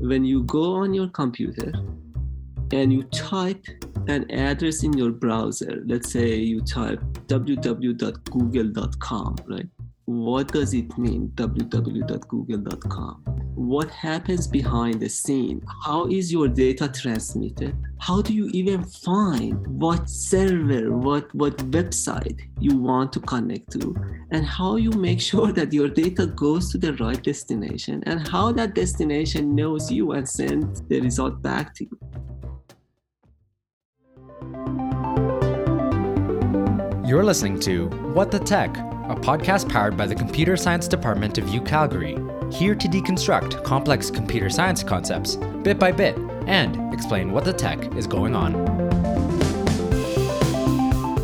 when you go on your computer and you type an address in your browser, let's say you type www.google.com, right? What does it mean, www.google.com? What happens behind the scene? How is your data transmitted? How do you even find what server, what, what website you want to connect to? And how you make sure that your data goes to the right destination and how that destination knows you and sends the result back to you. You're listening to What the Tech, a podcast powered by the Computer Science Department of U Calgary, here to deconstruct complex computer science concepts bit by bit and explain what the tech is going on.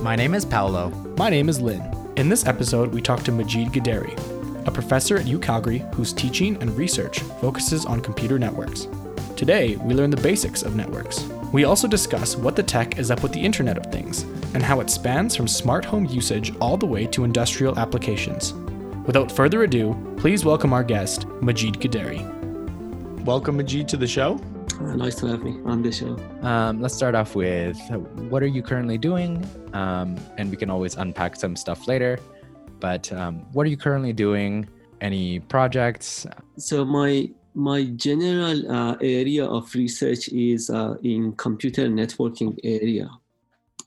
My name is Paolo. My name is Lynn. In this episode, we talk to Majid Ghaderi, a professor at U Calgary whose teaching and research focuses on computer networks. Today, we learn the basics of networks. We also discuss what the tech is up with the Internet of Things and how it spans from smart home usage all the way to industrial applications. Without further ado, please welcome our guest, Majid Ghaderi. Welcome, Majid, to the show. Uh, nice to have me on the show. Um, let's start off with what are you currently doing? Um, and we can always unpack some stuff later. But um, what are you currently doing? Any projects? So my my general uh, area of research is uh, in computer networking area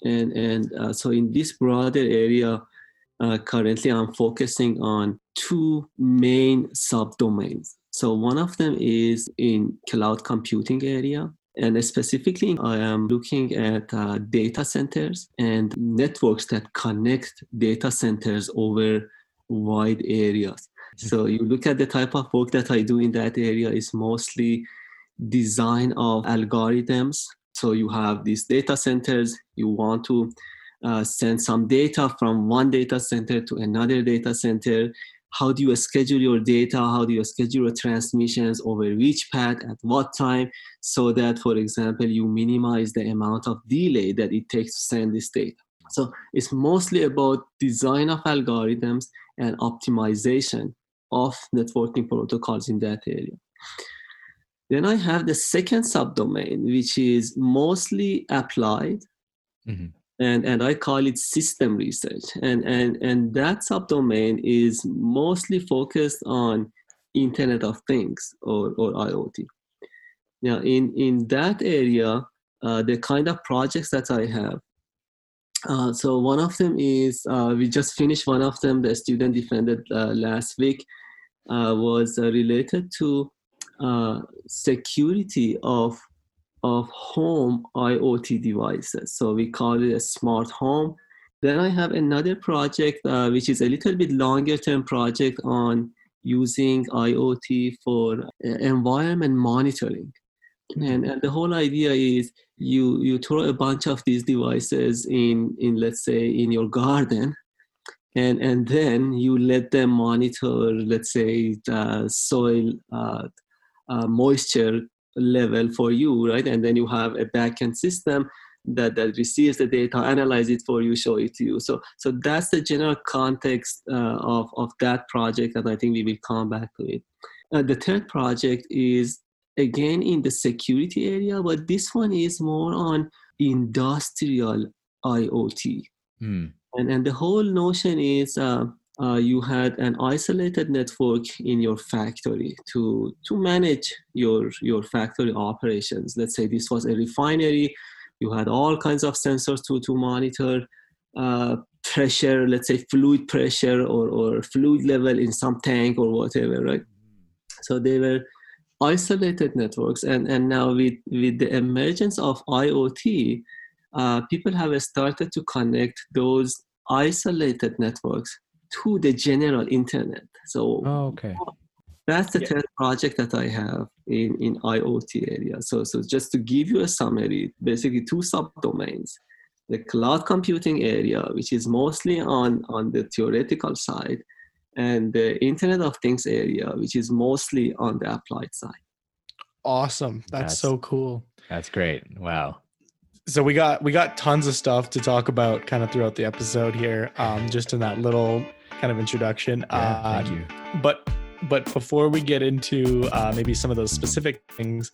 and and uh, so in this broader area uh, currently i'm focusing on two main subdomains. So one of them is in cloud computing area and specifically i am looking at uh, data centers and networks that connect data centers over wide areas. So you look at the type of work that i do in that area is mostly design of algorithms so you have these data centers, you want to uh, send some data from one data center to another data center. How do you schedule your data? How do you schedule your transmissions over which path at what time? So that, for example, you minimize the amount of delay that it takes to send this data. So it's mostly about design of algorithms and optimization of networking protocols in that area. Then I have the second subdomain, which is mostly applied. Mm-hmm. And, and I call it system research. And, and, and that subdomain is mostly focused on Internet of Things or, or IoT. Now, in, in that area, uh, the kind of projects that I have, uh, so one of them is uh, we just finished one of them. The student defended uh, last week uh, was uh, related to uh, security of of home IoT devices. So we call it a smart home. Then I have another project uh, which is a little bit longer term project on using IoT for uh, environment monitoring. And, and the whole idea is you you throw a bunch of these devices in in let's say in your garden and and then you let them monitor let's say the soil uh, uh, moisture level for you, right? And then you have a backend system that, that receives the data, analyze it for you, show it to you. So, so that's the general context uh, of, of that project, and I think we will come back to it. Uh, the third project is again in the security area, but this one is more on industrial IoT. Mm. And, and the whole notion is uh, uh, you had an isolated network in your factory to to manage your your factory operations. Let's say this was a refinery you had all kinds of sensors to to monitor uh, pressure let's say fluid pressure or, or fluid level in some tank or whatever right? So they were isolated networks and and now with with the emergence of iot uh, people have started to connect those isolated networks to the general internet. So oh, okay. That's the yeah. third project that I have in, in IoT area. So, so just to give you a summary, basically two subdomains. The cloud computing area, which is mostly on, on the theoretical side, and the Internet of Things area, which is mostly on the applied side. Awesome. That's, that's so cool. That's great. Wow so we got we got tons of stuff to talk about kind of throughout the episode here um, just in that little kind of introduction. Yeah, uh, thank you. But but before we get into uh, maybe some of those specific things,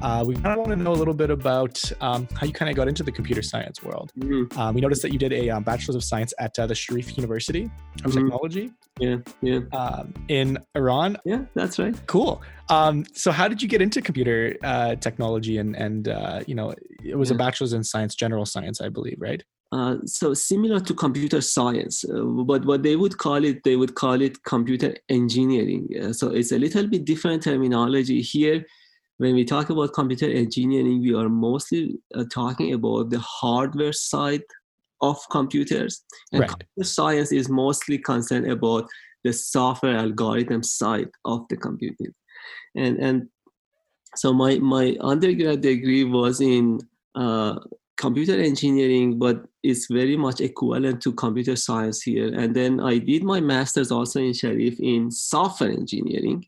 uh, we kind of want to know a little bit about um, how you kind of got into the computer science world. Mhm. Um, we noticed that you did a um, bachelor's of science at uh, the Sharif University of Mhm. Technology Yeah, yeah, um, in Iran. yeah. That's right. Cool. Um, so how did you get into computer uh, technology and and uh, you know it was a bachelor's in science, general science, I believe, right? Uh, so similar to computer science, uh, but what they would call it, they would call it computer engineering. Uh, so it's a little bit different terminology here. When we talk about computer engineering, we are mostly uh, talking about the hardware side of computers, and Right. computer science is mostly concerned about the software algorithm side of the computing. And and so my my undergrad degree was in uh, computer engineering, but it's very much equivalent to computer science here. And then I did my master's also in Sharif in software engineering,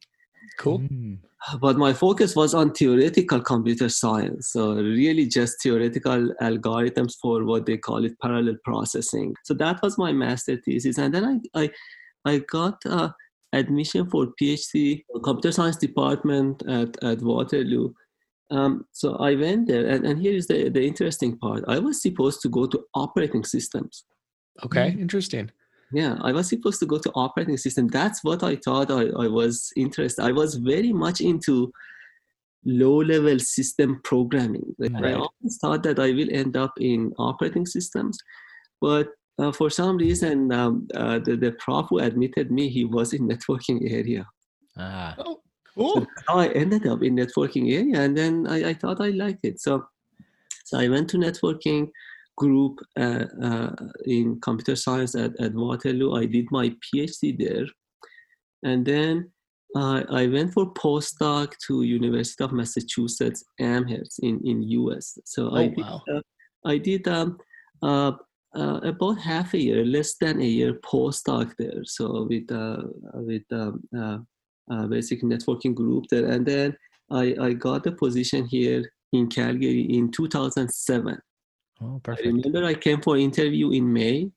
Cool. Mm. but my focus was on theoretical computer science. So really just theoretical algorithms for what they call it parallel processing. So that was my master thesis. And then I I, I got uh, admission for PhD computer science department at, at Waterloo. Um, so I went there, and, and here is the, the interesting part. I was supposed to go to operating systems. Okay. Interesting. Yeah, I was supposed to go to operating system. That's what I thought I, I was interested. I was very much into low level system programming. Like Right. I always thought that I will end up in operating systems, but uh, for some reason, um, uh, the, the prof who admitted me, he was in networking area. Ah. Oh, cool. So I ended up in networking area, and then I, I thought I liked it. So, so I went to networking group uh, uh, in computer science at, at Waterloo. I did my PhD there, and then uh, I went for postdoc to University of Massachusetts Amherst in in US. So Oh I did, wow. uh, I did um, uh, uh, about half a year, less than a year postdoc there. So with uh, with um, uh, basic networking group there, and then I I got the position here in Calgary in 2007. Oh, I remember I came for interview in May.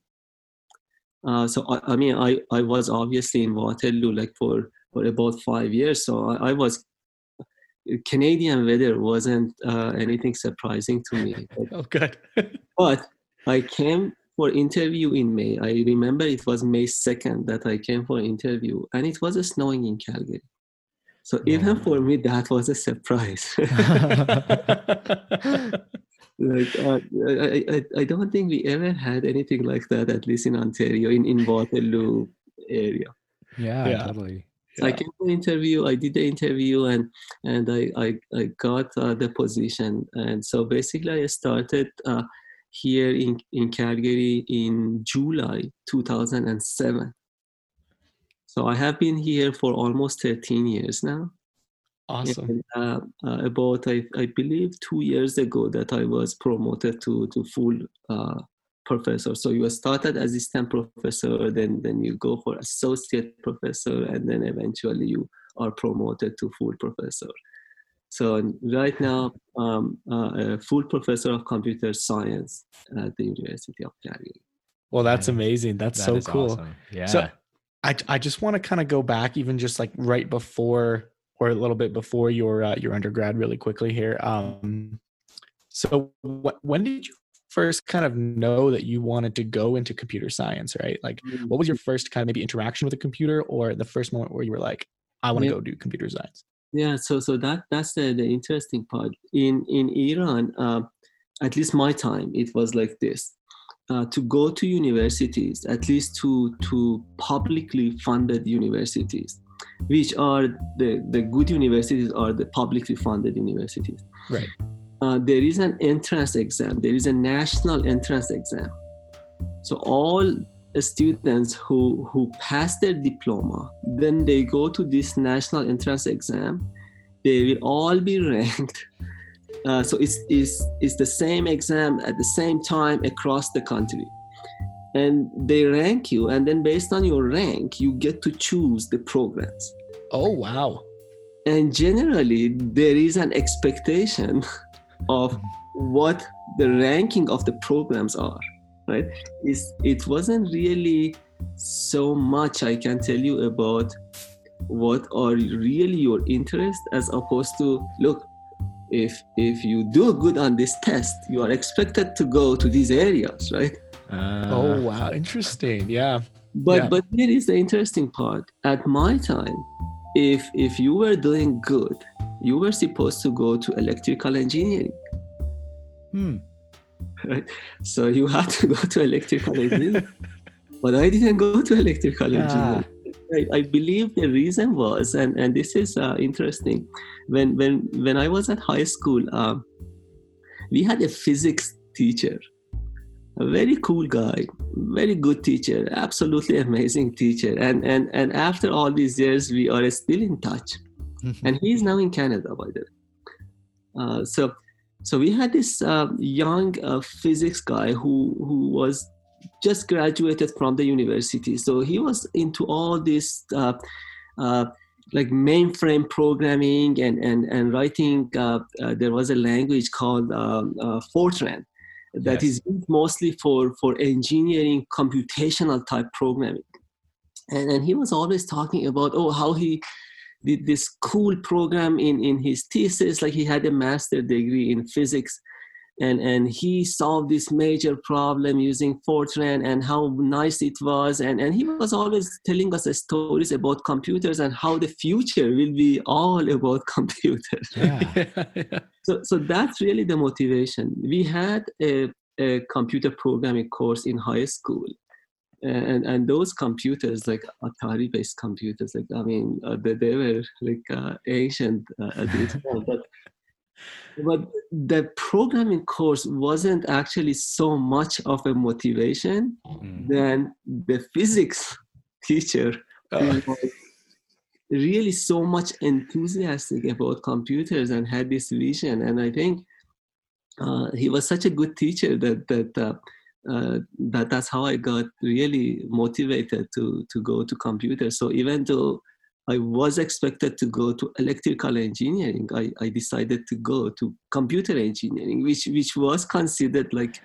Uh, so I, I mean I, I was obviously in Waterloo like for, for about five years. So I, I was Canadian weather wasn't uh, anything surprising to me. But, Oh, good. but I came for interview in May. I remember it was May 2nd that I came for interview and it was snowing in Calgary. So even Oh. for me that was a surprise. like uh, I, I, I don't think we ever had anything like that at least in ontario in, in waterloo area yeah, Yeah. totally. so i came for interview i did the interview and and i i, I got uh, the position and so basically i started uh, here in in calgary in july 2007 so i have been here for almost 13 years now awesome. and, uh, uh, about I, I believe two years ago that I was promoted to to full uh, professor. So you started as assistant professor, then then you go for associate professor, and then eventually you are promoted to full professor. So right now, um, uh, a full professor of computer science at the University of Calgary. Well, that's Yeah. amazing. That's That so cool. awesome. Yeah. So I I just want to kind of go back, even just like right before or a little bit before your uh, your undergrad, really quickly here. Um, so wh- when did you first kind of know that you wanted to go into computer science? Right, like what was your first kind of maybe interaction with a computer, or the first moment where you were like, I want to Yeah. go do computer science? Yeah, so so that that's the, the interesting part. In in Iran, uh, at least my time, it was like this. Uh, to go to universities, at least to to publicly funded universities, which are the the good universities are the publicly funded universities. Right. Uh, there is an entrance exam. There is a national entrance exam. So all students who who pass their diploma, then they go to this national entrance exam. They will all be ranked. Uh, so it's, it's it's the same exam at the same time across the country, and they rank you, and then based on your rank, you get to choose the programs. Oh wow. And generally, there is an expectation of what the ranking of the programs are right? It's, it wasn't really so much i can tell you about what are really your interests as opposed to look if if you do good on this test you are expected to go to these areas right? Uh, oh wow. Interesting. Yeah. But yeah. but here is the interesting part. At my time if if you were doing good you were supposed to go to electrical engineering. Hmm. Right so you had to go to electrical engineering. But i didn't go to electrical yeah. engineering. I, I, believe the reason was, and, and this is uh, interesting, when when when I was at high school, um, we had a physics teacher, a very cool guy, very good teacher, absolutely amazing teacher, and and and after all these years, we are still in touch, and he's now in Canada, by the way. Uh, so so we had this uh, young uh, physics guy who who was just graduated from the university. So he was into all this uh, uh, like mainframe programming and and and writing. Uh, uh there was a language called um, uh, Fortran that yes. is mostly for for engineering computational type programming. And, and he was always talking about oh how he did this cool program in in his thesis like he had a master degree in physics and and he solved this major problem using Fortran and how nice it was and and he was always telling us stories about computers and how the future will be all about computers. Yeah. so so that's really the motivation. We had a, a computer programming course in high school. And, and those computers like Atari based computers like I mean uh, they, they were like uh, ancient uh, at this point but but the programming course wasn't actually so much of a motivation mm. than the physics teacher oh. was really so much enthusiastic about computers and had this vision and i think uh, he was such a good teacher that that uh, that that's how I got really motivated to to go to computer. So even though I was expected to go to electrical engineering. I, I decided to go to computer engineering, which which was considered like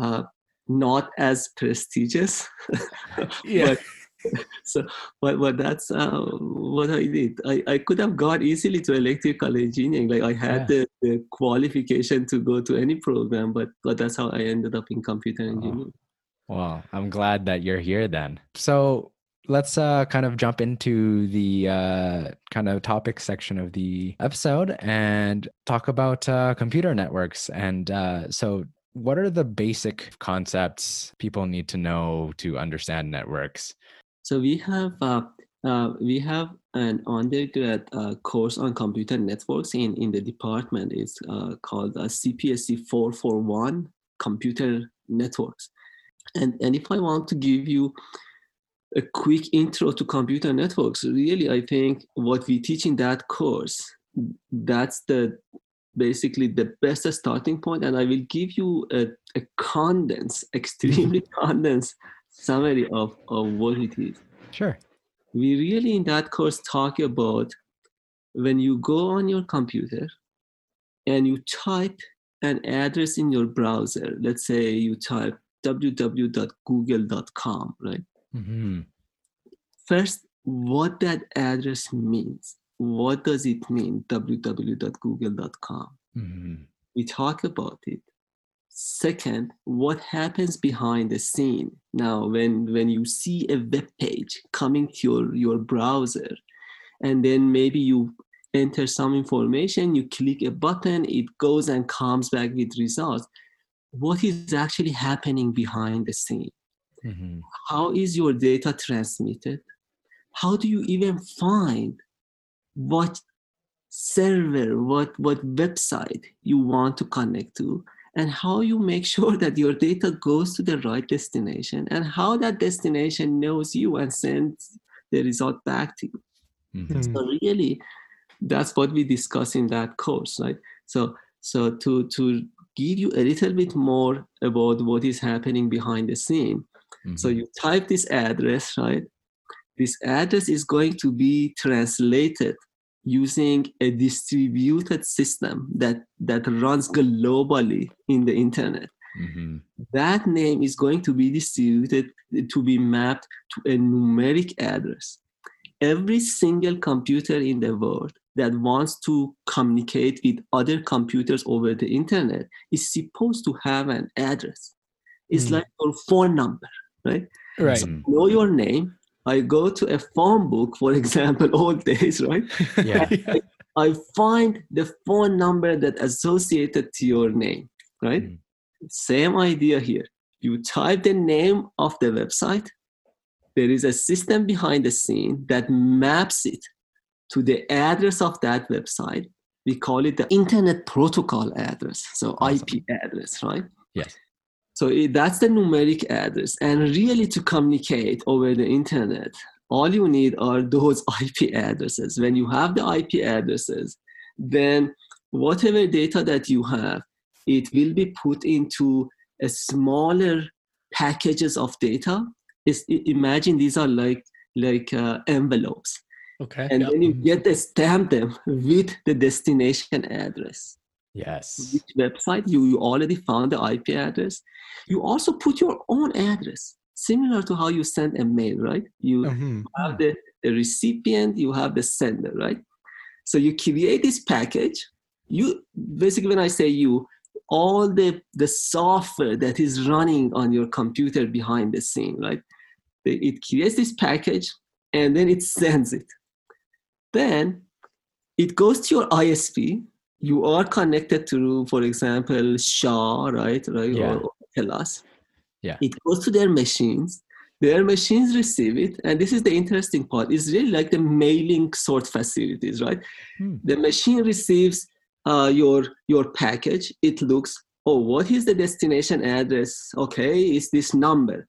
uh, not as prestigious. yeah. but, so, but but that's uh, what I did. I, I could have got easily to electrical engineering. Like I had yeah. the, the qualification to go to any program, but but that's how I ended up in computer engineering. Well, I'm glad that you're here then. So let's uh, kind of jump into the uh, kind of topic section of the episode and talk about uh, computer networks. And uh, so, what are the basic concepts people need to know to understand networks? So we have uh, uh, we have an undergrad course on computer networks in in the department. It's called CPSC 441 Computer Networks. And and if I want to give you a quick intro to computer networks. Really, I think what we teach in that course, that's the basically the best starting point, and I will give you a, a condensed, extremely condensed summary of, of what it is. Sure. We really in that course talk about when you go on your computer and you type an address in your browser. Let's say you type www.google.com, right? Mm-hmm. First, what that address means. What does it mean, www.google.com? Mm-hmm. We talk about it. Second, what happens behind the scene? Now, when, when you see a web page coming to your, your browser, and then maybe you enter some information, you click a button, it goes and comes back with results. What is actually happening behind the scene? Mm-hmm. How is your data transmitted? How do you even find what server, what, what website you want to connect to? And how you make sure that your data goes to the right destination and how that destination knows you and sends the result back to you. Mm-hmm. So really, that's what we discuss in that course, right? So so to to give you a little bit more about what is happening behind the scene, Mm-hmm. So you type this address, right? This address is going to be translated using a distributed system that, that runs globally in the internet. Mm-hmm. That name is going to be distributed to be mapped to a numeric address. every single computer in the world that wants to communicate with other computers over the internet is supposed to have an address. It's Mm. like your phone number, right? Right. So know your name. I go to a phone book, for example, old days, right? Yeah. I find the phone number that associated to your name, right? Mm. Same idea here. You type the name of the website. There is a system behind the scene that maps it to the address of that website. We call it the Internet Protocol address, so Awesome. IP address, right? Yes. So it, that's the numeric address. And really, to communicate over the internet, all you need are those IP addresses. When you have the IP addresses, then whatever data that you have, it will be put into a smaller packages of data. Is imagine these are like like uh, envelopes, Okay. and Yep. then you get to stamp them with the destination address Yes. which website you, you already found the IP address. You also put your own address, similar to how you send a mail, right? You Mhm. have the, the recipient, you have the sender, right? So you create this package. You basically, when I say you, all the the software that is running on your computer behind the scene, right? It creates this package and then it sends it. Then it goes to your ISP. You are connected to, for example, Shaw, right? Right? Yeah. Or, or Telus. Yeah. It goes to their machines. Their machines receive it, and this is the interesting part. It's really like the mailing sort facilities, right? Hmm. The machine receives uh, your your package. It looks, oh, what is the destination address? Okay, it's this number.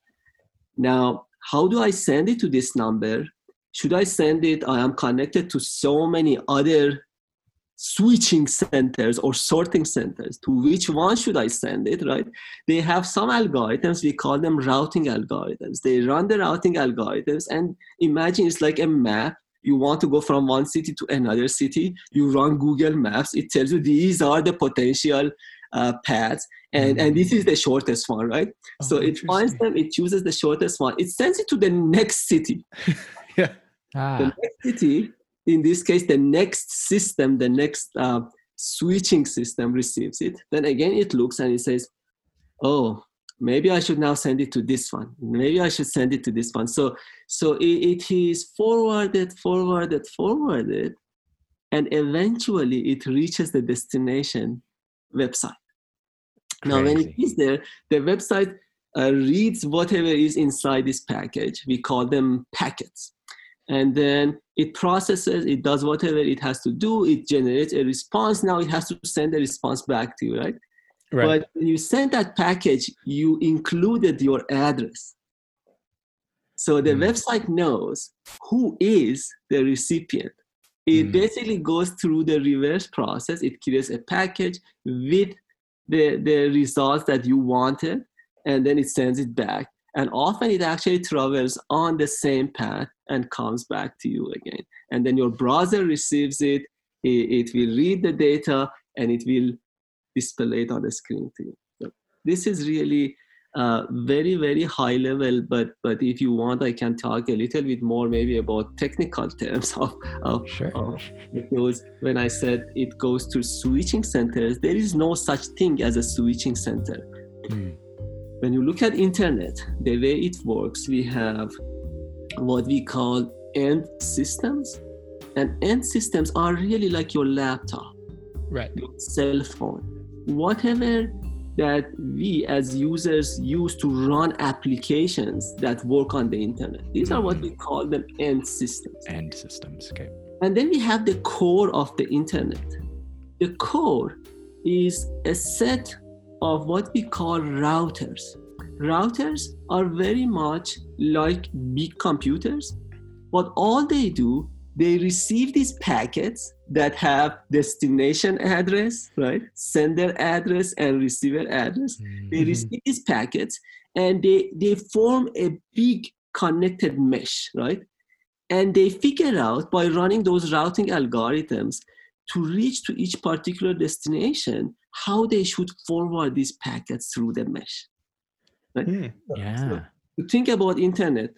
Now, how do I send it to this number? Should I send it? I am connected to so many other switching centers or sorting centers. To which one should I send it, right? They have some algorithms, we call them routing algorithms. They run the routing algorithms and imagine it's like a map. You want to go from one city to another city, you run Google Maps, it tells you these are the potential uh, paths, and, and this is the shortest one, right? so Oh, it finds them, it chooses the shortest one, it sends it to the next city. Yeah. The Ah. next city, in this case, the next system, the next uh, switching system receives it. Then again, it looks and it says, "Oh, maybe I should now send it to this one. Maybe I should send it to this one." So, so it, it is forwarded, forwarded, forwarded, and eventually it reaches the destination website. Now, when it is there, the website uh, reads whatever is inside this package. We call them packets. And then it processes, it does whatever it has to do, it generates a response. Now it has to send a response back to you, right? Right. But when you send that package, you included your address. So the Hmm. website knows who is the recipient. It Hmm. basically goes through the reverse process. It creates a package with the, the results that you wanted, and then it sends it back. And often it actually travels on the same path and comes back to you again. And then your browser receives it, it, it will read the data, and it will display it on the screen to you. So this is really uh, very very high level, but but if you want, I can talk a little bit more maybe about technical terms of, of, Sure. of because when I said it goes to switching centers, there is no such thing as a switching center. Hmm. When you look at internet, the way it works, we have what we call end systems, and end systems are really like your laptop right. your cell phone, whatever that we as users use to run applications that work on the internet. These are what we mm-hmm. call them end systems. End systems. Okay. And then we have the core of the internet. The core is a set of what we call routers. Routers are very much like big computers, but all they do, they receive these packets that have destination address, right? Sender address and receiver address. They Mhm. receive these packets and they, they form a big connected mesh, right? And they figure out by running those routing algorithms to reach to each particular destination how they should forward these packets through the mesh. Hmm. Yeah. To think about internet,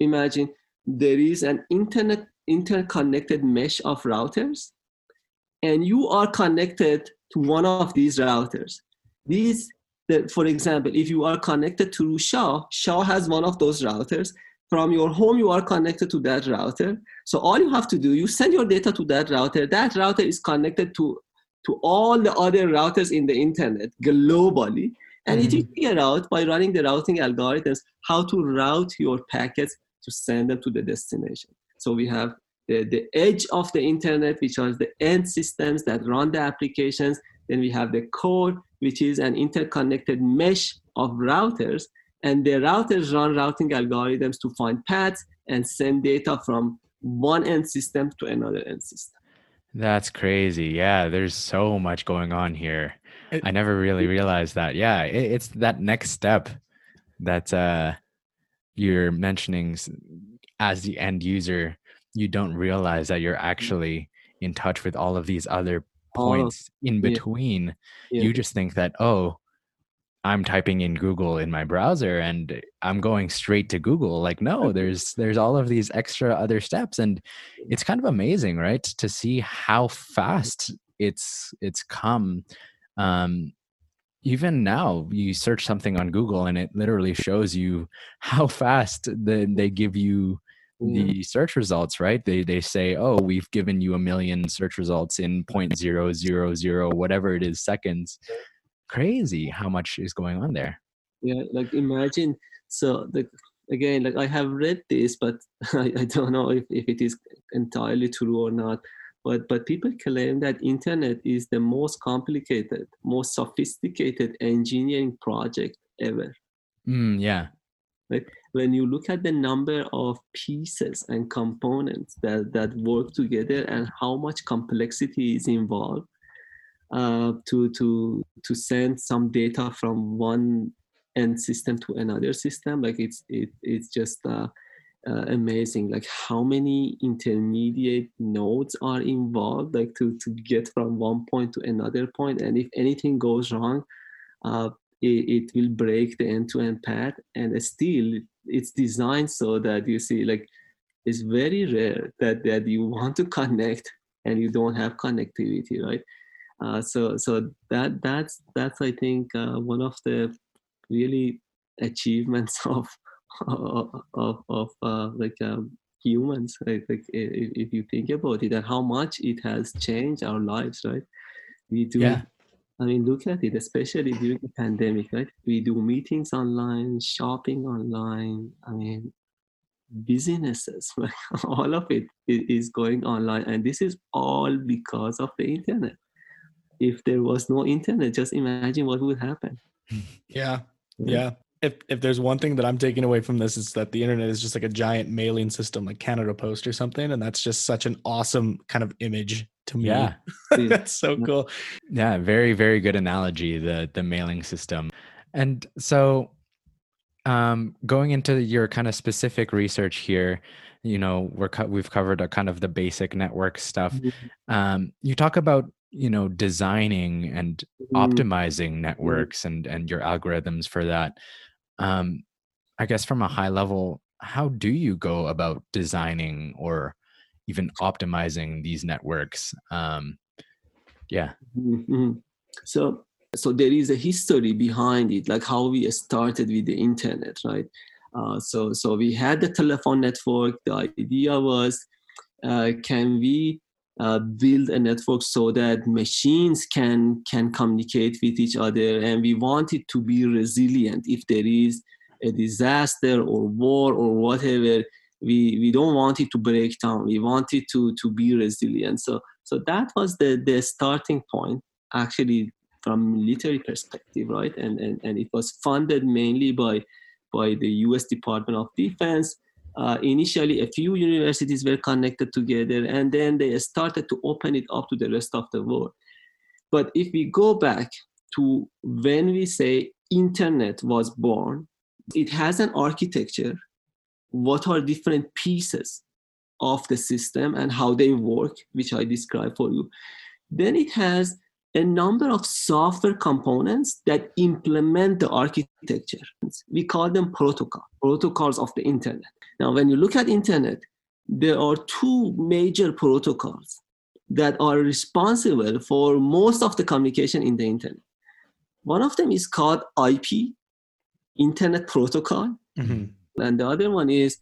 imagine there is an internet interconnected mesh of routers and you are connected to one of these routers these the, for example if you are connected to Shaw, Shaw has one of those routers from your home you are connected to that router so all you have to do you send your data to that router that router is connected to to all the other routers in the internet globally and mm-hmm. it figure out by running the routing algorithms how to route your packets to send them to the destination. So we have the, the edge of the internet which are the end systems that run the applications. Then we have the core which is an interconnected mesh of routers and the routers run routing algorithms to find paths and send data from one end system to another end system that's crazy. Yeah, there's so much going on here. It, I never really realized that. Yeah, it, it's that next step that uh, you're mentioning as the end user. You don't realize that you're actually in touch with all of these other points oh, in between. Yeah. Yeah. You just think that, oh, I'm typing in Google in my browser and I'm going straight to Google. Like, no, there's there's all of these extra other steps, and it's kind of amazing, right, to see how fast it's it's come. Um, even now, you search something on Google and it literally shows you how fast the, they give you the search results right? They they say oh we've given you a million search results in 0.000 whatever it is seconds crazy how much is going on there. Yeah like imagine so the again like i have read this but i, I don't know if, if it is entirely true or not but but people claim that internet is the most complicated most sophisticated engineering project ever. Mm, yeah. Right when you look at the number of pieces and components that that work together and how much complexity is involved uh, to to to send some data from one end system to another system. Like it's it, it's just uh, uh, amazing like how many intermediate nodes are involved like to to get from one point to another point. And if anything goes wrong uh, it, it will break the end-to-end path. And still it's designed so that you see like it's very rare that that you want to connect and you don't have connectivity right uh, so so that that's that's I think uh, one of the really achievements of of of uh, like um, humans like, like if, if, you think about it and how much it has changed our lives right we do yeah. I mean, look at it, especially during the pandemic, right? We do meetings online, shopping online. I mean, businesses, like all of it is going online. And this is all because of the internet if there was no internet just imagine what would happen. Yeah yeah. if if there's one thing that i'm taking away from this is that the internet is just like a giant mailing system like canada post or something and that's just such an awesome kind of image to me. Yeah. That's so cool. Yeah very very good analogy the the mailing system. And so um going into your kind of specific research here you know we're co- we've covered a kind of the basic network stuff. Mm-hmm. um you talk about you know designing and mm-hmm. optimizing mm-hmm. networks and and your algorithms for that um i guess from a high level how do you go about designing or even optimizing these networks um yeah mm-hmm. so so there is a history behind it like how we started with the internet right uh, so so we had the telephone network the idea was uh, can we uh, build a network so that machines can can communicate with each other. And we want it to be resilient. If there is a disaster or war or whatever we we don't want it to break down. We want it to to be resilient. So so that was the the starting point actually from military perspective right? And and, and it was funded mainly by by the us department of defense uh, initially a few universities were connected together and then they started to open it up to the rest of the world. But if we go back to when we say internet was born it has an architecture what are different pieces of the system and how they work which i describe for you. Then it has a number of software components that implement the architecture. We call them protocol, protocols of the internet. Now, when you look at internet, there are two major protocols that are responsible for most of the communication in the internet. One of them is called IP, Internet Protocol, Mm-hmm. and the other one is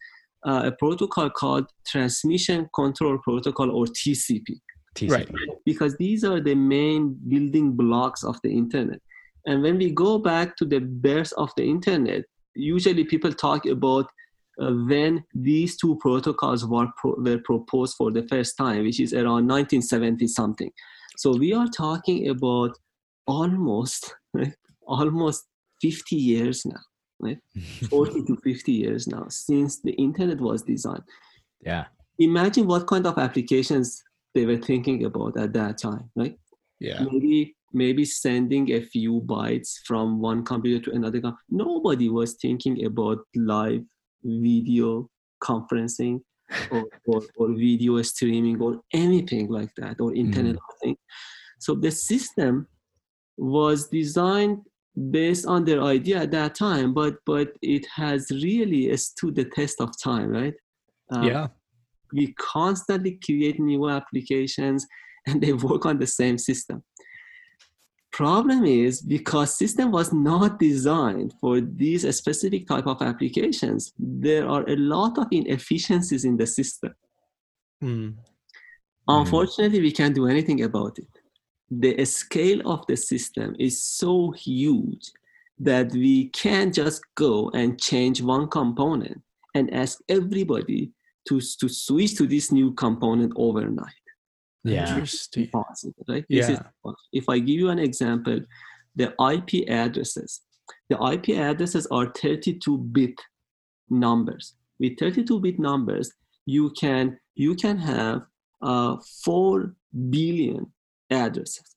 uh, a protocol called Transmission Control Protocol or TCP, TCP. Right. because these are the main building blocks of the internet. And when we go back to the birth of the internet, usually people talk about uh, when these two protocols were, pro- were proposed for the first time, which is around 1970 something. So we are talking about almost, right, almost 50 years now, right? 40 to 50 years now since the internet was designed. Yeah. Imagine what kind of applications they were thinking about at that time, right? Yeah. maybe maybe sending a few bytes from one computer to another com- nobody was thinking about live video conferencing or, or, or video streaming or anything like that or internet of things so the system was designed based on their idea at that time but but it has really stood the test of time right Uh, Yeah. We constantly create new applications and they work on the same system. Problem is because system was not designed for these specific type of applications there are a lot of inefficiencies in the system. Mm. unfortunately we can't do anything about it. The scale of the system is so huge that we can't just go and change one component and ask everybody to, to switch to this new component overnight Yeah. Interesting. impossible, right? This is Yeah. if I give you an example, the IP addresses, the IP addresses are 32-bit numbers. With 32-bit numbers, you can you can have uh, four billion addresses.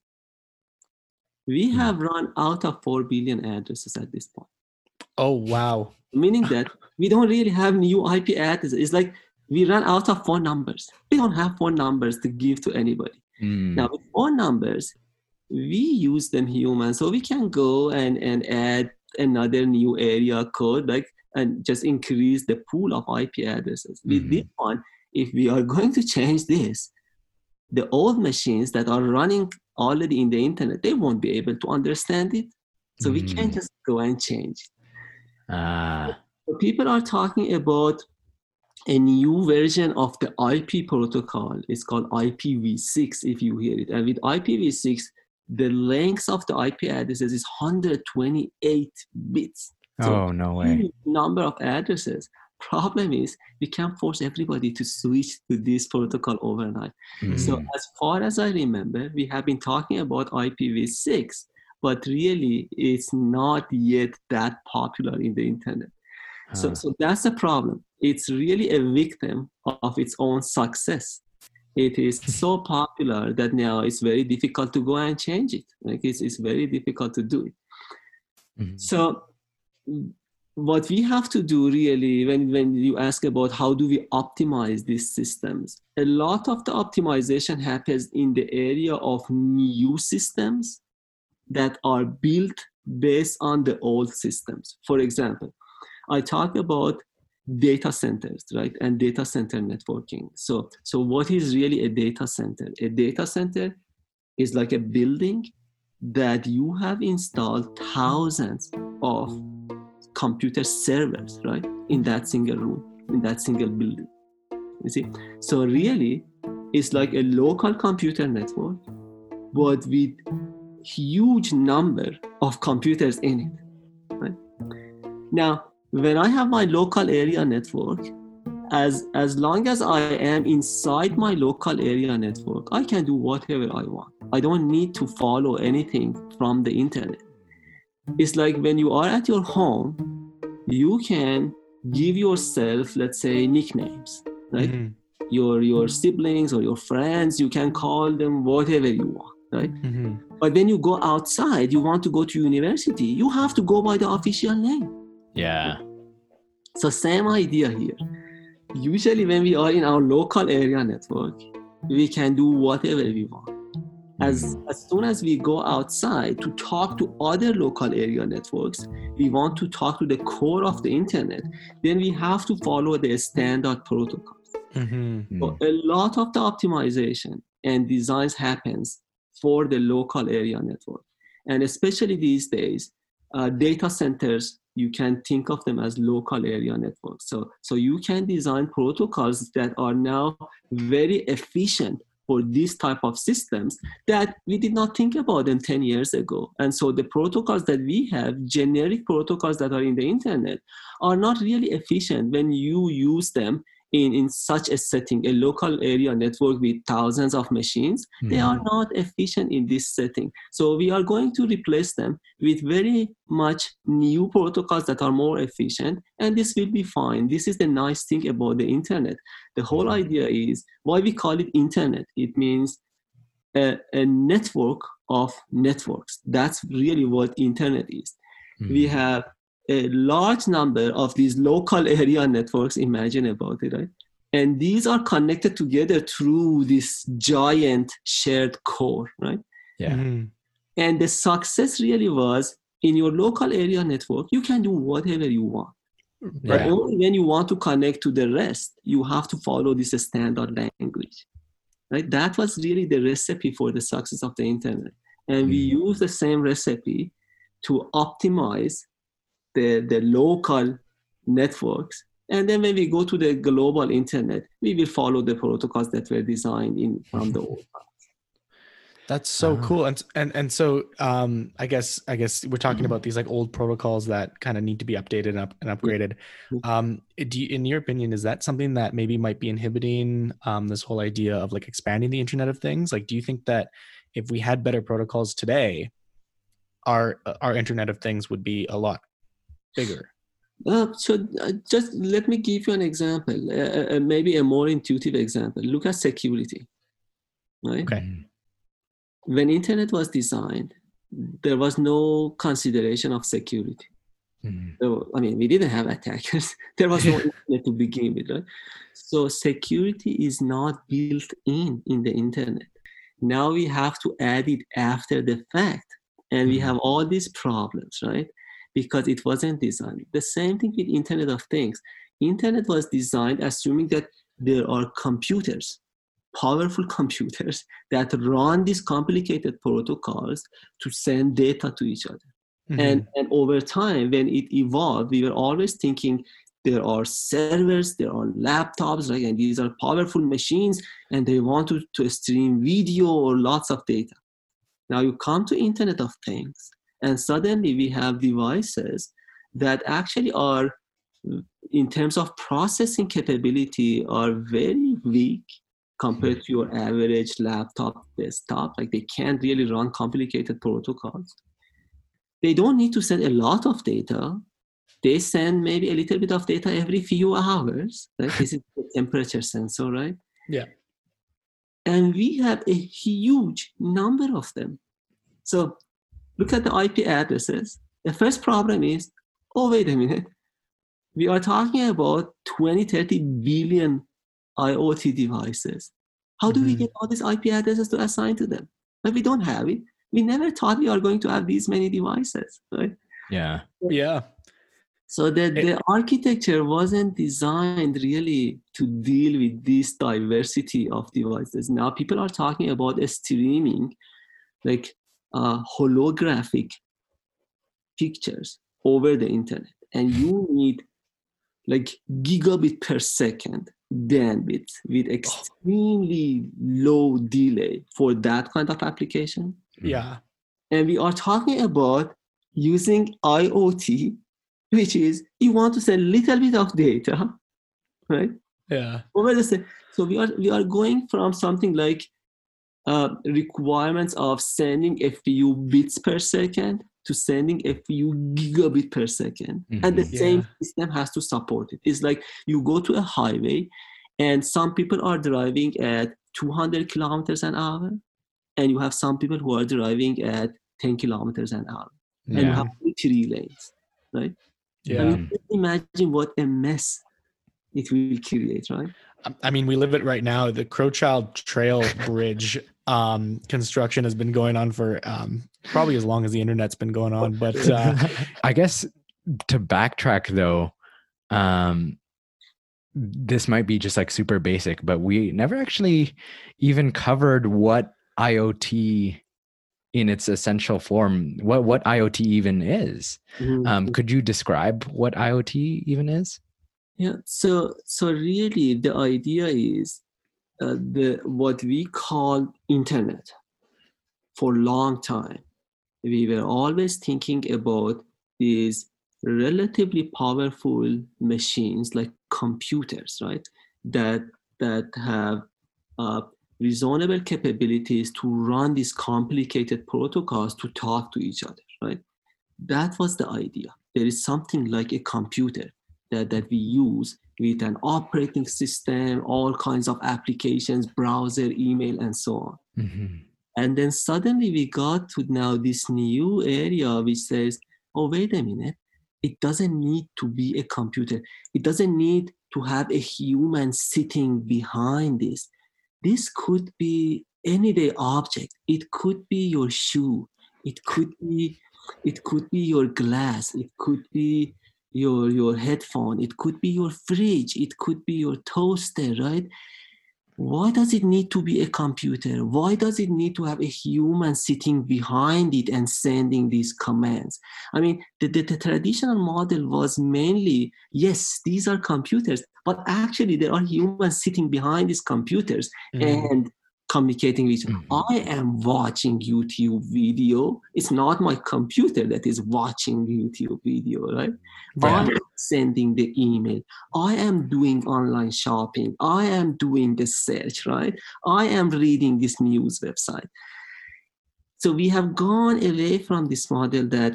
We Hmm. have run out of four billion addresses at this point, Oh wow. meaning that we don't really have new IP addresses. It's like we ran out of phone numbers. We don't have phone numbers to give to anybody. Mm. Now with phone numbers, we use them human, so we can go and, and add another new area code, like and just increase the pool of IP addresses. With this one, if we are going to change this, the old machines that are running already in the internet, they won't be able to understand it. So we can't Mm. just go and change. Ah. So people are talking about a new version of the IP protocol. It's called IPv6 if you hear it. And with IPv6, the length of the IP addresses is 128 bits. So Oh no way. number of addresses. Problem is we can't force everybody to switch to this protocol overnight. So Mm. as far as I remember, we have been talking about IPv6, but really it's not yet that popular in the internet. So, Huh. so that's the problem. It's really a victim of its own success. It is so popular that now it's very difficult to go and change it. Like it's, it's very difficult to do it. Mhm. So what we have to do really when, when you ask about how do we optimize these systems, a lot of the optimization happens in the area of new systems that are built based on the old systems. For example, I talk about data centers, right? And data center networking. So, so what is really a data center? A data center is like a building that you have installed thousands of computer servers, right? In that single room, in that single building. You see? So really, it's like a local computer network, but with huge number of computers in it. Right? Now, when I have my local area network, as as long as I am inside my local area network, I can do whatever I want. I don't need to follow anything from the internet. It's like when you are at your home, you can give yourself, let's say, nicknames, right? Mhm. Your your siblings or your friends, you can call them whatever you want, right? Mhm. But when you go outside, you want to go to university, you have to go by the official name. Yeah. So same idea here. Usually when we are in our local area network, we can do whatever we want. As, as soon as we go outside to talk to other local area networks, we want to talk to the core of the internet, then we have to follow the standard protocols. Mhm. So a lot of the optimization and designs happens for the local area network. And especially these days, uh, data centers, you can think of them as local area networks. So, so you can design protocols that are now very efficient for these type of systems that we did not think about them 10 years ago. And so the protocols that we have, generic protocols that are in the internet, are not really efficient when you use them in, in such a setting, a local area network with thousands of machines, they mm-hmm. are not efficient in this setting. So we are going to replace them with very much new protocols that are more efficient, and this will be fine. This is the nice thing about the internet. The whole mm-hmm. idea is why we call it internet. It means a, a network of networks. That's really what internet is. We mm-hmm. have a large number of these local area networks imagine about it right? And these are connected together through this giant shared core right? Yeah. Mhm. and the success really was in your local area network you can do whatever you want. But only when you want to connect to the rest you have to follow this standard language right? That was really the recipe for the success of the internet. And we use the same recipe to optimize the, the local networks and then when we go to the global internet we will follow the protocols that were designed in from the old That's so Ah. cool. And and and so um I guess I guess we're talking about these like old protocols that kind of need to be updated and, up, and upgraded. Mhm. Um do you, in your opinion is that something that maybe might be inhibiting um this whole idea of like expanding the internet of things? Like do you think that if we had better protocols today our our internet of things would be a lot bigger? Uh, so uh, just let me give you an example, uh, uh, maybe a more intuitive example. Look at security, right? Okay. When internet was designed, there was no consideration of security. There were- I mean, we didn't have attackers. there was no internet to begin with, right? So security is not built in in the internet. Now we have to add it after the fact, and we Mhm. have all these problems, right? Because it wasn't designed. The same thing with Internet of Things. Internet was designed assuming that there are computers, powerful computers that run these complicated protocols to send data to each other Mm-hmm. and and over time when it evolved we were always thinking there are servers there are laptops right and these are powerful machines and they want to, to stream video or lots of data now you come to internet of things and suddenly we have devices that actually are uh, in terms of processing capability are very weak compared to your average laptop desktop like they can't really run complicated protocols they don't need to send a lot of data. They send maybe a little bit of data every few hours. Right? this is the temperature sensor, right? Yeah. And we have a huge number of them. So look at the IP addresses. The first problem is, oh, wait a minute. We are talking about 20, 30 billion IoT devices. How do we Mhm. get all these IP addresses to assign to them? But we don't have it we never thought we are going to have these many devices right Yeah. Yeah. so the, It- the architecture wasn't designed really to deal with this diversity of devices now people are talking about streaming like uh, holographic pictures over the internet and you need like gigabit per second bandwidth with extremely low delay for that kind of application Yeah. and we are talking about using IoT, which is you want to send little bit of data, right? Yeah. Over the so we are we are going from something like uh, requirements of sending a few bits per second to sending a few gigabit per 2nd and the Mhm. same system has to support it. It's like you go to a highway, and some people are driving at 200 kilometers an hour, and you have some people who are driving at 10 kilometers an hour and you have three lanes right Yeah. i mean imagine what a mess it will create right I- I mean, we live it right now. The Crowchild Trail Bridge um, construction has been going on for um, probably as long as the internet's been going on. But uh, I guess to backtrack though, um, this might be just like super basic, but we never actually even covered what IoT in its essential form, what what IoT even is. Mhm. Um, could you describe what IoT even is? Yeah. So so really, the idea is uh, the what we call internet. For long time, we were always thinking about these relatively powerful machines like computers, right? That that have uh, reasonable capabilities to run these complicated protocols to talk to each other, right? That was the idea. There is something like a computer that, that we use with an operating system, all kinds of applications, browser, email, and so on. Mhm. And then suddenly we got to now this new area which says, oh, wait a minute, it doesn't need to be a computer. It doesn't need to have a human sitting behind this. This could be any day object. It could be your shoe. It could be it could be your glass. It could be your your headphone. It could be your fridge. It could be your toaster, right? why does it need to be a computer? Why does it need to have a human sitting behind it and sending these commands? I mean, the, the, the traditional model was mainly yes, these are computers, but actually there are humans sitting behind these computers Mhm. and communicating with Mhm. I am watching YouTube video. It's not my computer that is watching YouTube video, right? i am sending the email. I am doing online shopping. I am doing the search, right? I am reading this news website. So we have gone away from this model that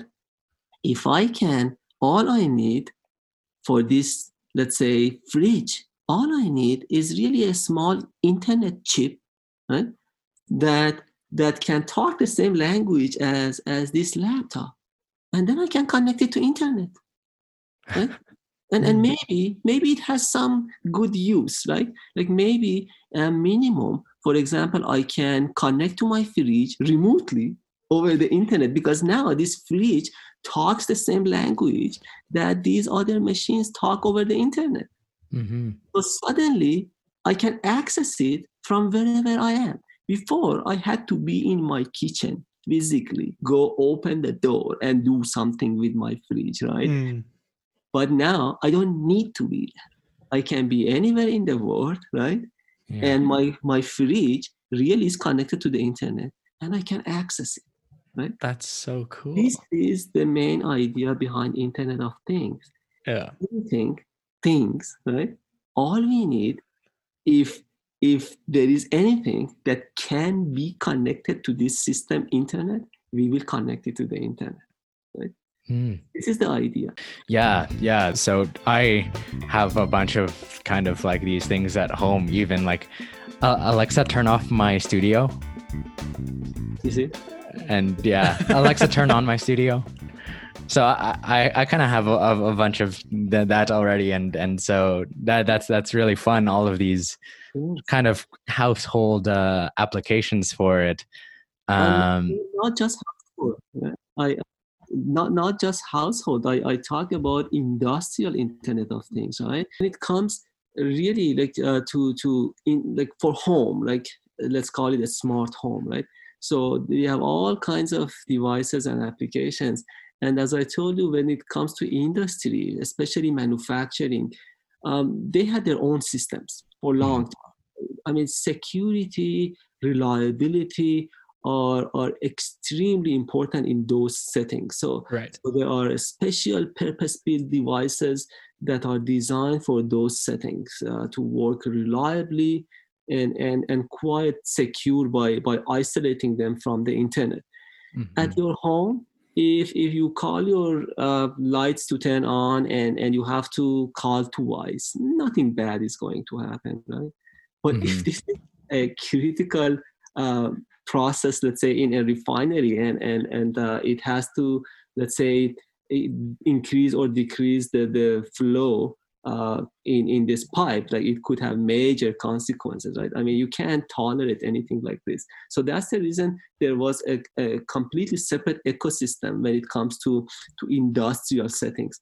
if I can, all I need for this, let's say, fridge, all I need is really a small internet chip, right? That that can talk the same language as as this laptop, and then I can connect it to internet right? and and Mm. maybe maybe it has some good use right like maybe a minimum for example i can connect to my fridge remotely over the internet because now this fridge talks the same language that these other machines talk over the internet Mhm. so suddenly i can access it from wherever i am before i had to be in my kitchen physically go open the door and do something with my fridge right Mm. but now I don't need to be there. I can be anywhere in the world, right? Yeah. And my my fridge really is connected to the internet, and I can access it. Right? That's so cool. This is the main idea behind Internet of Things. Yeah. Anything, things, right? All we need, if if there is anything that can be connected to this system, internet, we will connect it to the internet. Mm. This is the idea. Yeah, yeah. So I have a bunch of kind of like these things at home, even like uh, Alexa, turn off my studio. You see? And yeah, Alexa, turn on my studio. So I, I, I kind of have a, a bunch of th- that already, and and so that that's that's really fun. All of these. Kind of household uh, applications for it. Um, not just household. I not not just household. I, I talk about industrial Internet of Things, right? And it comes really like uh, to to in like for home, like let's call it a smart home, right? So we have all kinds of devices and applications. And as I told you, when it comes to industry, especially manufacturing, um, they had their own systems for a long time. I mean, security, reliability are, are extremely important in those settings. So, Right. so there are special purpose-built devices that are designed for those settings uh, to work reliably and, and, and quite secure by, by isolating them from the internet mhm. at your home if if you call your uh, lights to turn on and and you have to call twice nothing bad is going to happen right but if Mhm. this is a critical uh, process let's say in a refinery and and and uh, it has to let's say increase or decrease the the flow uh, in in this pipe like it could have major consequences right i mean you can't tolerate anything like this so that's the reason there was a, a completely separate ecosystem when it comes to to industrial settings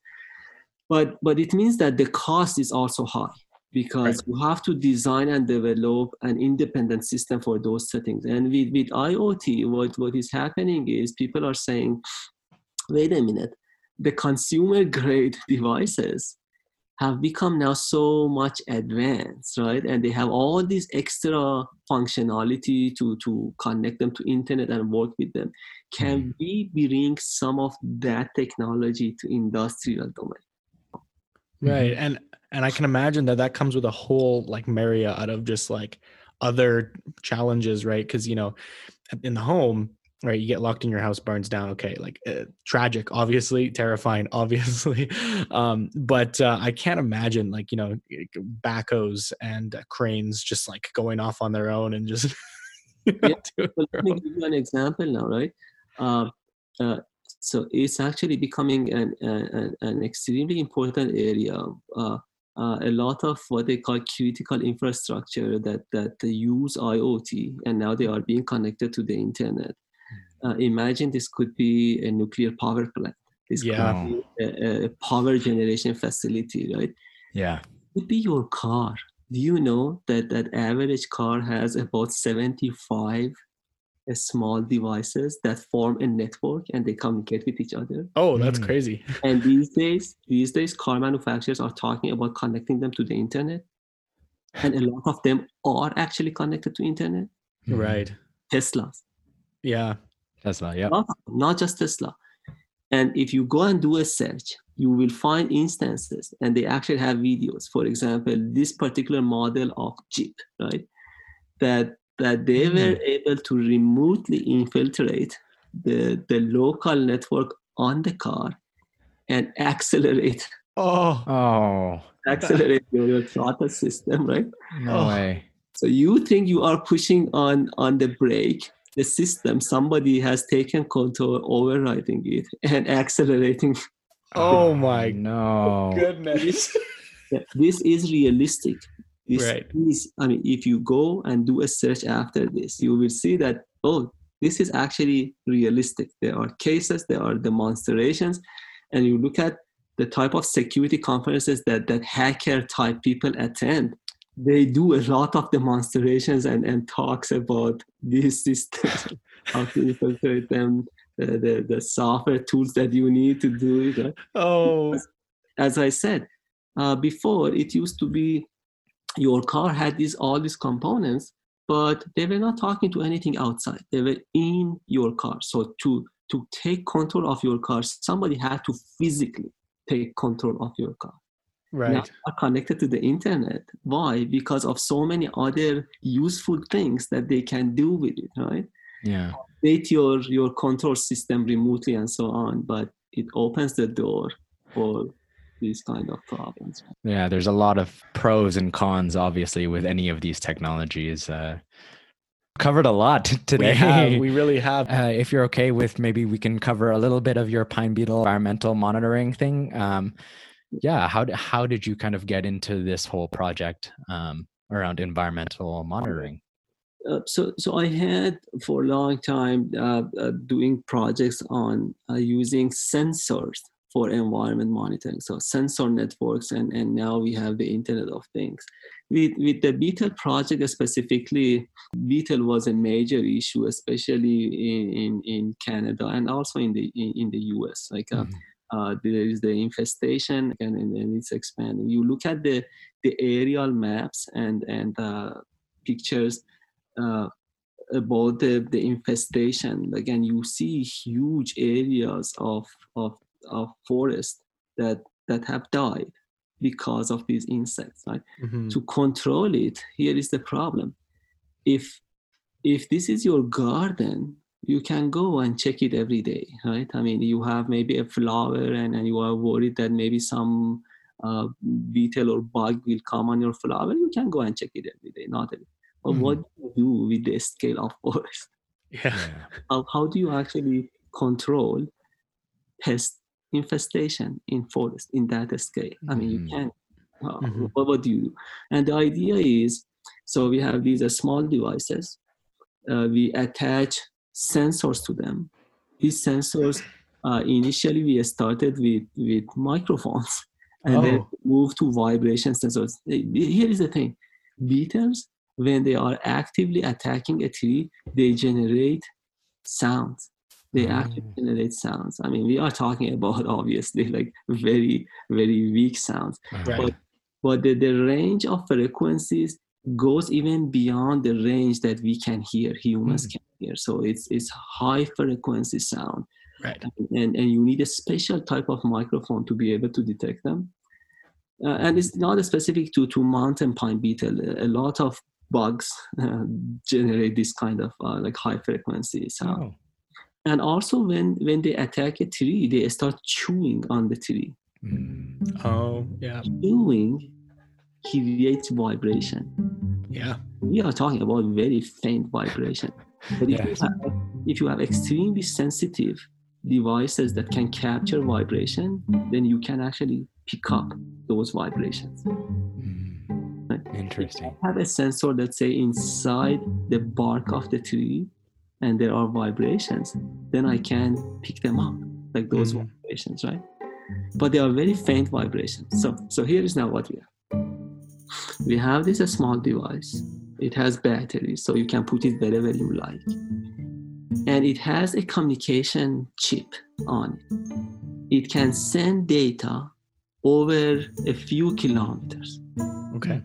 but but it means that the cost is also high because Right. you have to design and develop an independent system for those settings. And with, with IoT, what, what is happening is people are saying, wait a minute, the consumer grade devices have become now so much advanced, right? And they have all this extra functionality to, to connect them to internet and work with them. Can hmm. we bring some of that technology to industrial domain? right mm-hmm. and and i can imagine that that comes with a whole like myriad of just like other challenges right because you know in the home right you get locked in your house burns down okay like uh, tragic obviously terrifying obviously um but uh, i can't imagine like you know backhoes and uh, cranes just like going off on their own and just Yeah, let me own- give you an example now, right? Uh, uh, so it's actually becoming an, an, an extremely important area. Uh, uh, a lot of what they call critical infrastructure that, that they use IoT and now they are being connected to the internet. Uh, imagine this could be a nuclear power plant. This Yeah. could be a, a power generation facility, right? Yeah. It could be your car. Do you know that that average car has about 75 uh, small devices that form a network and they communicate with each other? oh that's Mm. crazy And these days, these days, car manufacturers are talking about connecting them to the internet, and a lot of them are actually connected to internet. Right Teslas, yeah Tesla. Yep. not, not just Tesla. And if you go and do a search, you will find instances, and they actually have videos. For example, this particular model of Jeep, right? That that they Hmm. were able to remotely infiltrate the the local network on the car and accelerate oh Oh accelerate your, your throttle system, right? no Oh. way. So you think you are pushing on on the brake, the system, somebody has taken control, overriding it and accelerating. oh my no. goodness Yeah, this is realistic. This Right. is, I mean, if you go and do a search after this, you will see that, oh, this is actually realistic. There are cases, there are demonstrations, and you look at the type of security conferences that, that hacker type people attend. They do a lot of demonstrations and, and talks about these systems, how to infiltrate them, the, the, the software tools that you need to do it. right? oh as I said uh, before, it used to be your car had these all these components, but they were not talking to anything outside. They were in your car. So to to take control of your car, somebody had to physically take control of your car. Now are connected to the internet. Why? Because of so many other useful things that they can do with it, right? Yeah. Update your your control system remotely and so on, but it opens the door for these kind of problems. Yeah. There's a lot of pros and cons, obviously, with any of these technologies. Uh, covered a lot today. we have we really have Uh, if you're okay with, maybe we can cover a little bit of your pine beetle environmental monitoring thing. Um, yeah, how how did you kind of get into this whole project um, around environmental monitoring? Uh, so, so I had for a long time uh, uh, doing projects on uh, using sensors for environment monitoring. So sensor networks, and, and now we have the Internet of Things. With, with the Beetle project specifically, Beetle was a major issue, especially in, in, in Canada and also in the in, in the US. Like uh, Mhm. Uh, there is the infestation and, and, it's expanding. You look at the the aerial maps and and uh, pictures uh, about the, the infestation. Again, you see huge areas of of of forest that that have died because of these insects. Right Mhm. to control it here is the problem if if this is your garden you can go and check it every day right? I mean you have maybe a flower and, and you are worried that maybe some uh, beetle or bug will come on your flower. You can go and check it every day not every but Mhm. what do you do with the scale of forest yeah. How, how do you actually control pest infestation in forest in that scale? I mean Mhm. you can. Uh, Mhm. what, what do you do? And the idea is so we have these uh, small devices uh, we attach sensors to them these sensors uh, initially we started with with microphones and oh. then moved to vibration sensors. Here is the thing: beetles, when they are actively attacking a tree, they generate sounds. They mm. actually generate sounds. I mean, we are talking about obviously like very, very weak sounds, right. but but the, the range of frequencies goes even beyond the range that we can hear humans mm. can hear so it's it's high frequency sound. Right. And and you need a special type of microphone to be able to detect them. Uh, and it's not specific to to mountain pine beetle. A lot of bugs uh, generate this kind of uh, like high frequency sound. Oh. and also when when they attack a tree they start chewing on the tree. Mm. oh yeah. Chewing creates vibration. Yeah. We are talking about very faint vibration but if, you have, if you have extremely sensitive devices that can capture vibration, then you can actually pick up those vibrations. Mm, right? Interesting. have a sensor, let's say, inside the bark of the tree, and there are vibrations, then I can pick them up, like those mm. vibrations, right? But they are very faint vibrations. So, so here is now what we have. We have this a small device. It has batteries, so you can put it wherever you like and it has a communication chip on it. It can send data over a few kilometers. Okay.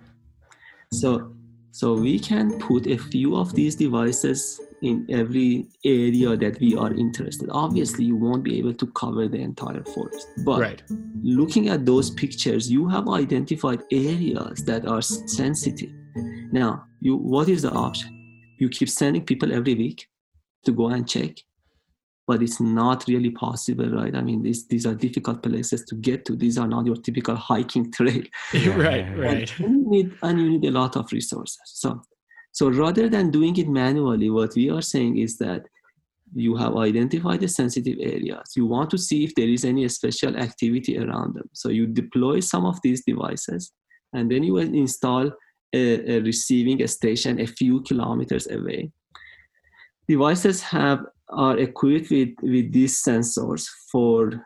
So so we can put a few of these devices in every area that we are interested. Obviously, you won't be able to cover the entire forest. But right. looking at those pictures, you have identified areas that are sensitive. Now, you what is the option? You keep sending people every week to go and check but it's not really possible right? I mean these these are difficult places to get to. These are not your typical hiking trail. Right right. And you need and you need a lot of resources. So so rather than doing it manually what we are saying is that you have identified the sensitive areas. You want to see if there is any special activity around them. So you deploy some of these devices and then you install a, a receiving station a few kilometers away. Devices have are equipped with with these sensors for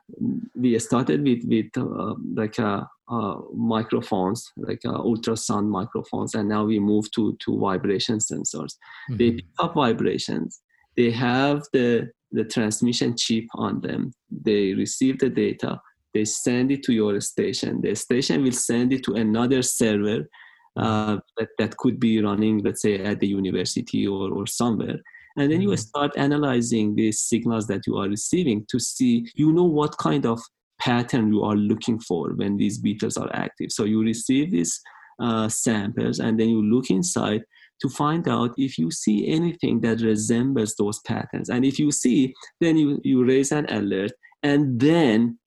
we started with with uh, like uh, uh, microphones like uh, ultrasound microphones and now we move to to vibration sensors. Mm-hmm. they pick up vibrations. They have the the transmission chip on them. They receive the data. They send it to your station. The station will send it to another server uh, that, that could be running let's say at the university or, or somewhere. And then you mm-hmm. start analyzing these signals that you are receiving to see you know what kind of pattern you are looking for when these beetles are active. So you receive these uh, samples and then you look inside to find out if you see anything that resembles those patterns. And if you see then you, you raise an alert and then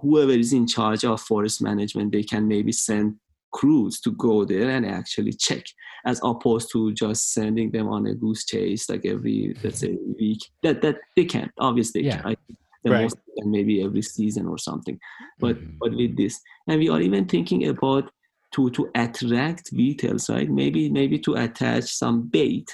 whoever is in charge of forest management they can maybe send crews to go there and actually check as opposed to just sending them on a goose chase like every let's say week that that they can obviously yeah. can, right. most maybe every season or something but mm-hmm. but with this and we are even thinking about to to attract beetles right maybe maybe to attach some bait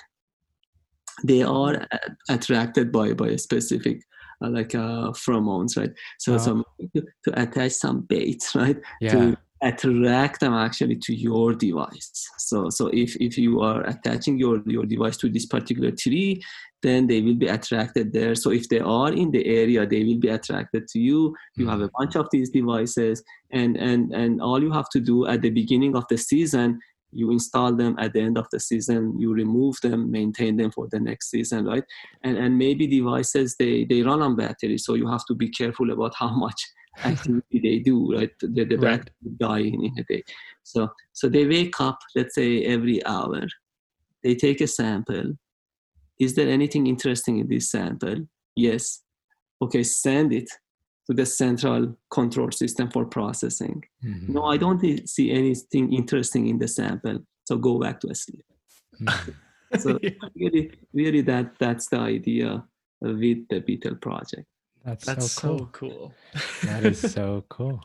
they are attracted by by a specific uh, like uh, pheromones right so oh. some to, to attach some bait right yeah. to attract them actually to your device. So so if if you are attaching your your device to this particular tree then they will be attracted there. So if they are in the area they will be attracted to you. You have a mm-hmm. bunch of these devices and and and all you have to do at the beginning of the season you install them. At the end of the season you remove them maintain them for the next season right? And and maybe devices they they run on battery so you have to be careful about how much activity they do, right? The, the right. die in a day. So, so they wake up, let's say every hour. They take a sample. Is there anything interesting in this sample? Yes. Okay, send it to the central control system for processing. Mm-hmm. No, I don't see anything interesting in the sample. So go back to sleep. Mm-hmm. so yeah. really, really, that that's the idea with the Beetle project. That's, That's so cool. So cool. that is so cool.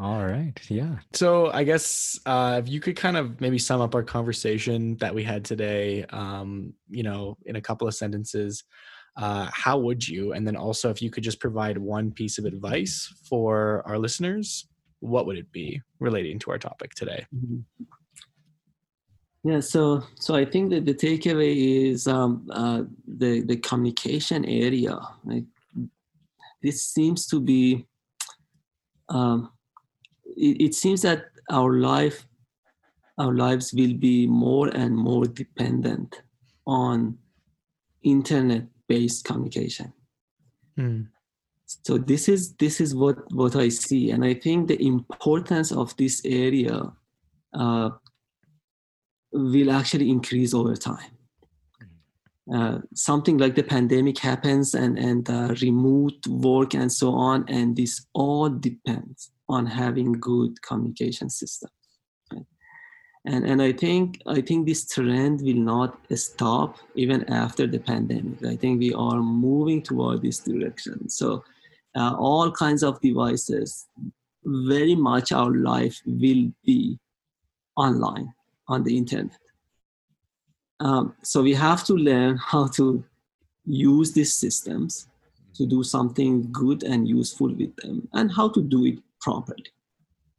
All right. Yeah. So I guess uh, if you could kind of maybe sum up our conversation that we had today, um, you know, in a couple of sentences, uh, how would you? And then also, if you could just provide one piece of advice for our listeners, what would it be relating to our topic today? Mm-hmm. Yeah, so so I think that the takeaway is um, uh, the the communication area. Like this seems to be. Um, it, it seems that our life, our lives will be more and more dependent on internet-based communication. Mm. So this is this is what what I see, and I think the importance of this area. Uh, will actually increase over time. Uh, something like the pandemic happens and, and uh, remote work and so on, and this all depends on having good communication system Right? And, and I think I think this trend will not stop even after the pandemic. I think we are moving toward this direction. So uh, all kinds of devices, very much our life will be online on the internet. Um, so we have to learn how to use these systems to do something good and useful with them and how to do it properly.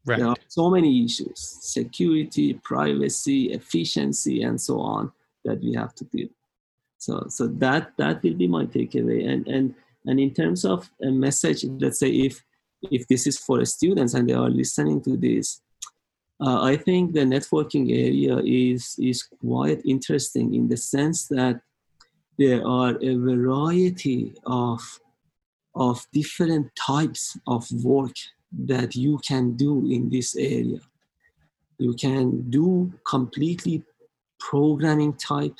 Right. There are so many issues security, privacy, efficiency, and so on that we have to deal. So, so that that will be my takeaway. And and and in terms of a message, let's say if if this is for students and they are listening to this, uh, I think the networking area is, is quite interesting in the sense that there are a variety of, of different types of work that you can do in this area. You can do completely programming type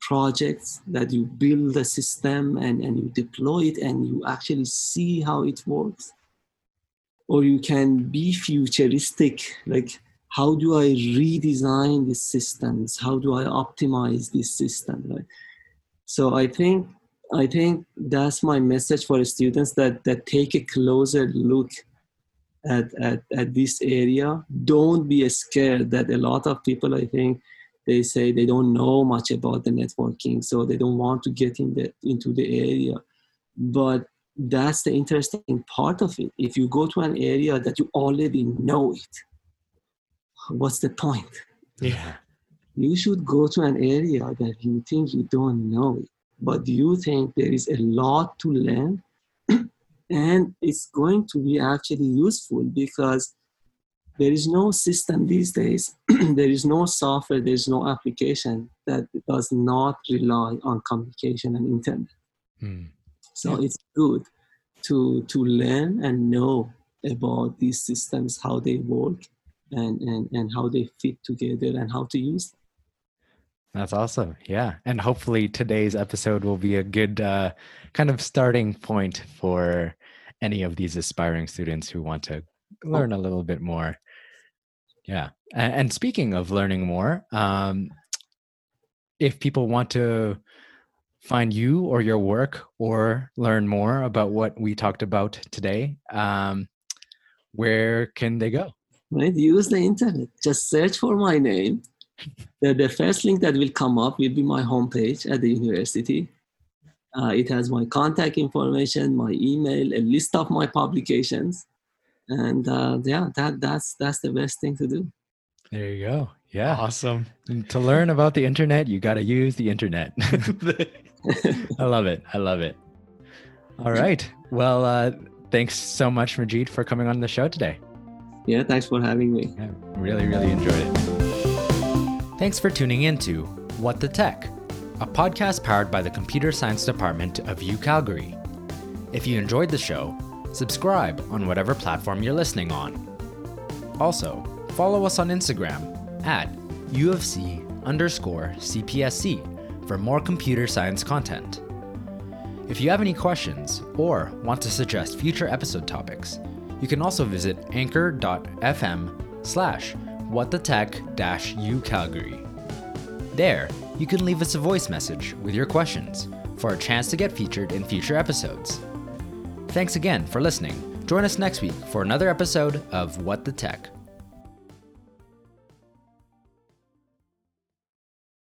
projects that you build a system and, and you deploy it and you actually see how it works or you can be futuristic like how do i redesign these systems how do i optimize this system? Right? so i think i think that's my message for the students that that take a closer look at, at, at this area. Don't be scared that a lot of people i think they say they don't know much about the networking so they don't want to get in the, into the area. But that's the interesting part of it. If you go to an area that you already know it, what's the point? Yeah. You should go to an area that you think you don't know it, but you think there is a lot to learn and it's going to be actually useful because there is no system these days, there is no software, there is no application that does not rely on communication and internet. Hmm. So yeah. it's good to to learn and know about these systems, how they work, and and and how they fit together, and how to use them. That's awesome. Yeah. And hopefully today's episode will be a good uh, kind of starting point for any of these aspiring students who want to learn a little bit more. Yeah. And, and speaking of learning more, um, if people want to find you or your work or learn more about what we talked about today, um, where can they go? Right, use the internet. Just search for my name. the, the first link that will come up will be my homepage at the university. Uh, it has my contact information, my email, a list of my publications, and uh, yeah, that that's that's the best thing to do. There you go. Yeah. Awesome. And to learn about the internet, you got to use the internet. I love it. I love it. All right. Well, uh, thanks so much, Majid, for coming on the show today. Yeah, thanks for having me. Yeah, really, really enjoyed it. Thanks for tuning in to What the Tech, a podcast powered by the Computer Science Department of U Calgary. If you enjoyed the show, subscribe on whatever platform you're listening on. Also, follow us on Instagram at UFC underscore CPSC for more computer science content. If you have any questions or want to suggest future episode topics, you can also visit anchor.fm slash whatthetech Calgary. There, you can leave us a voice message with your questions for a chance to get featured in future episodes. Thanks again for listening. Join us next week for another episode of What the Tech.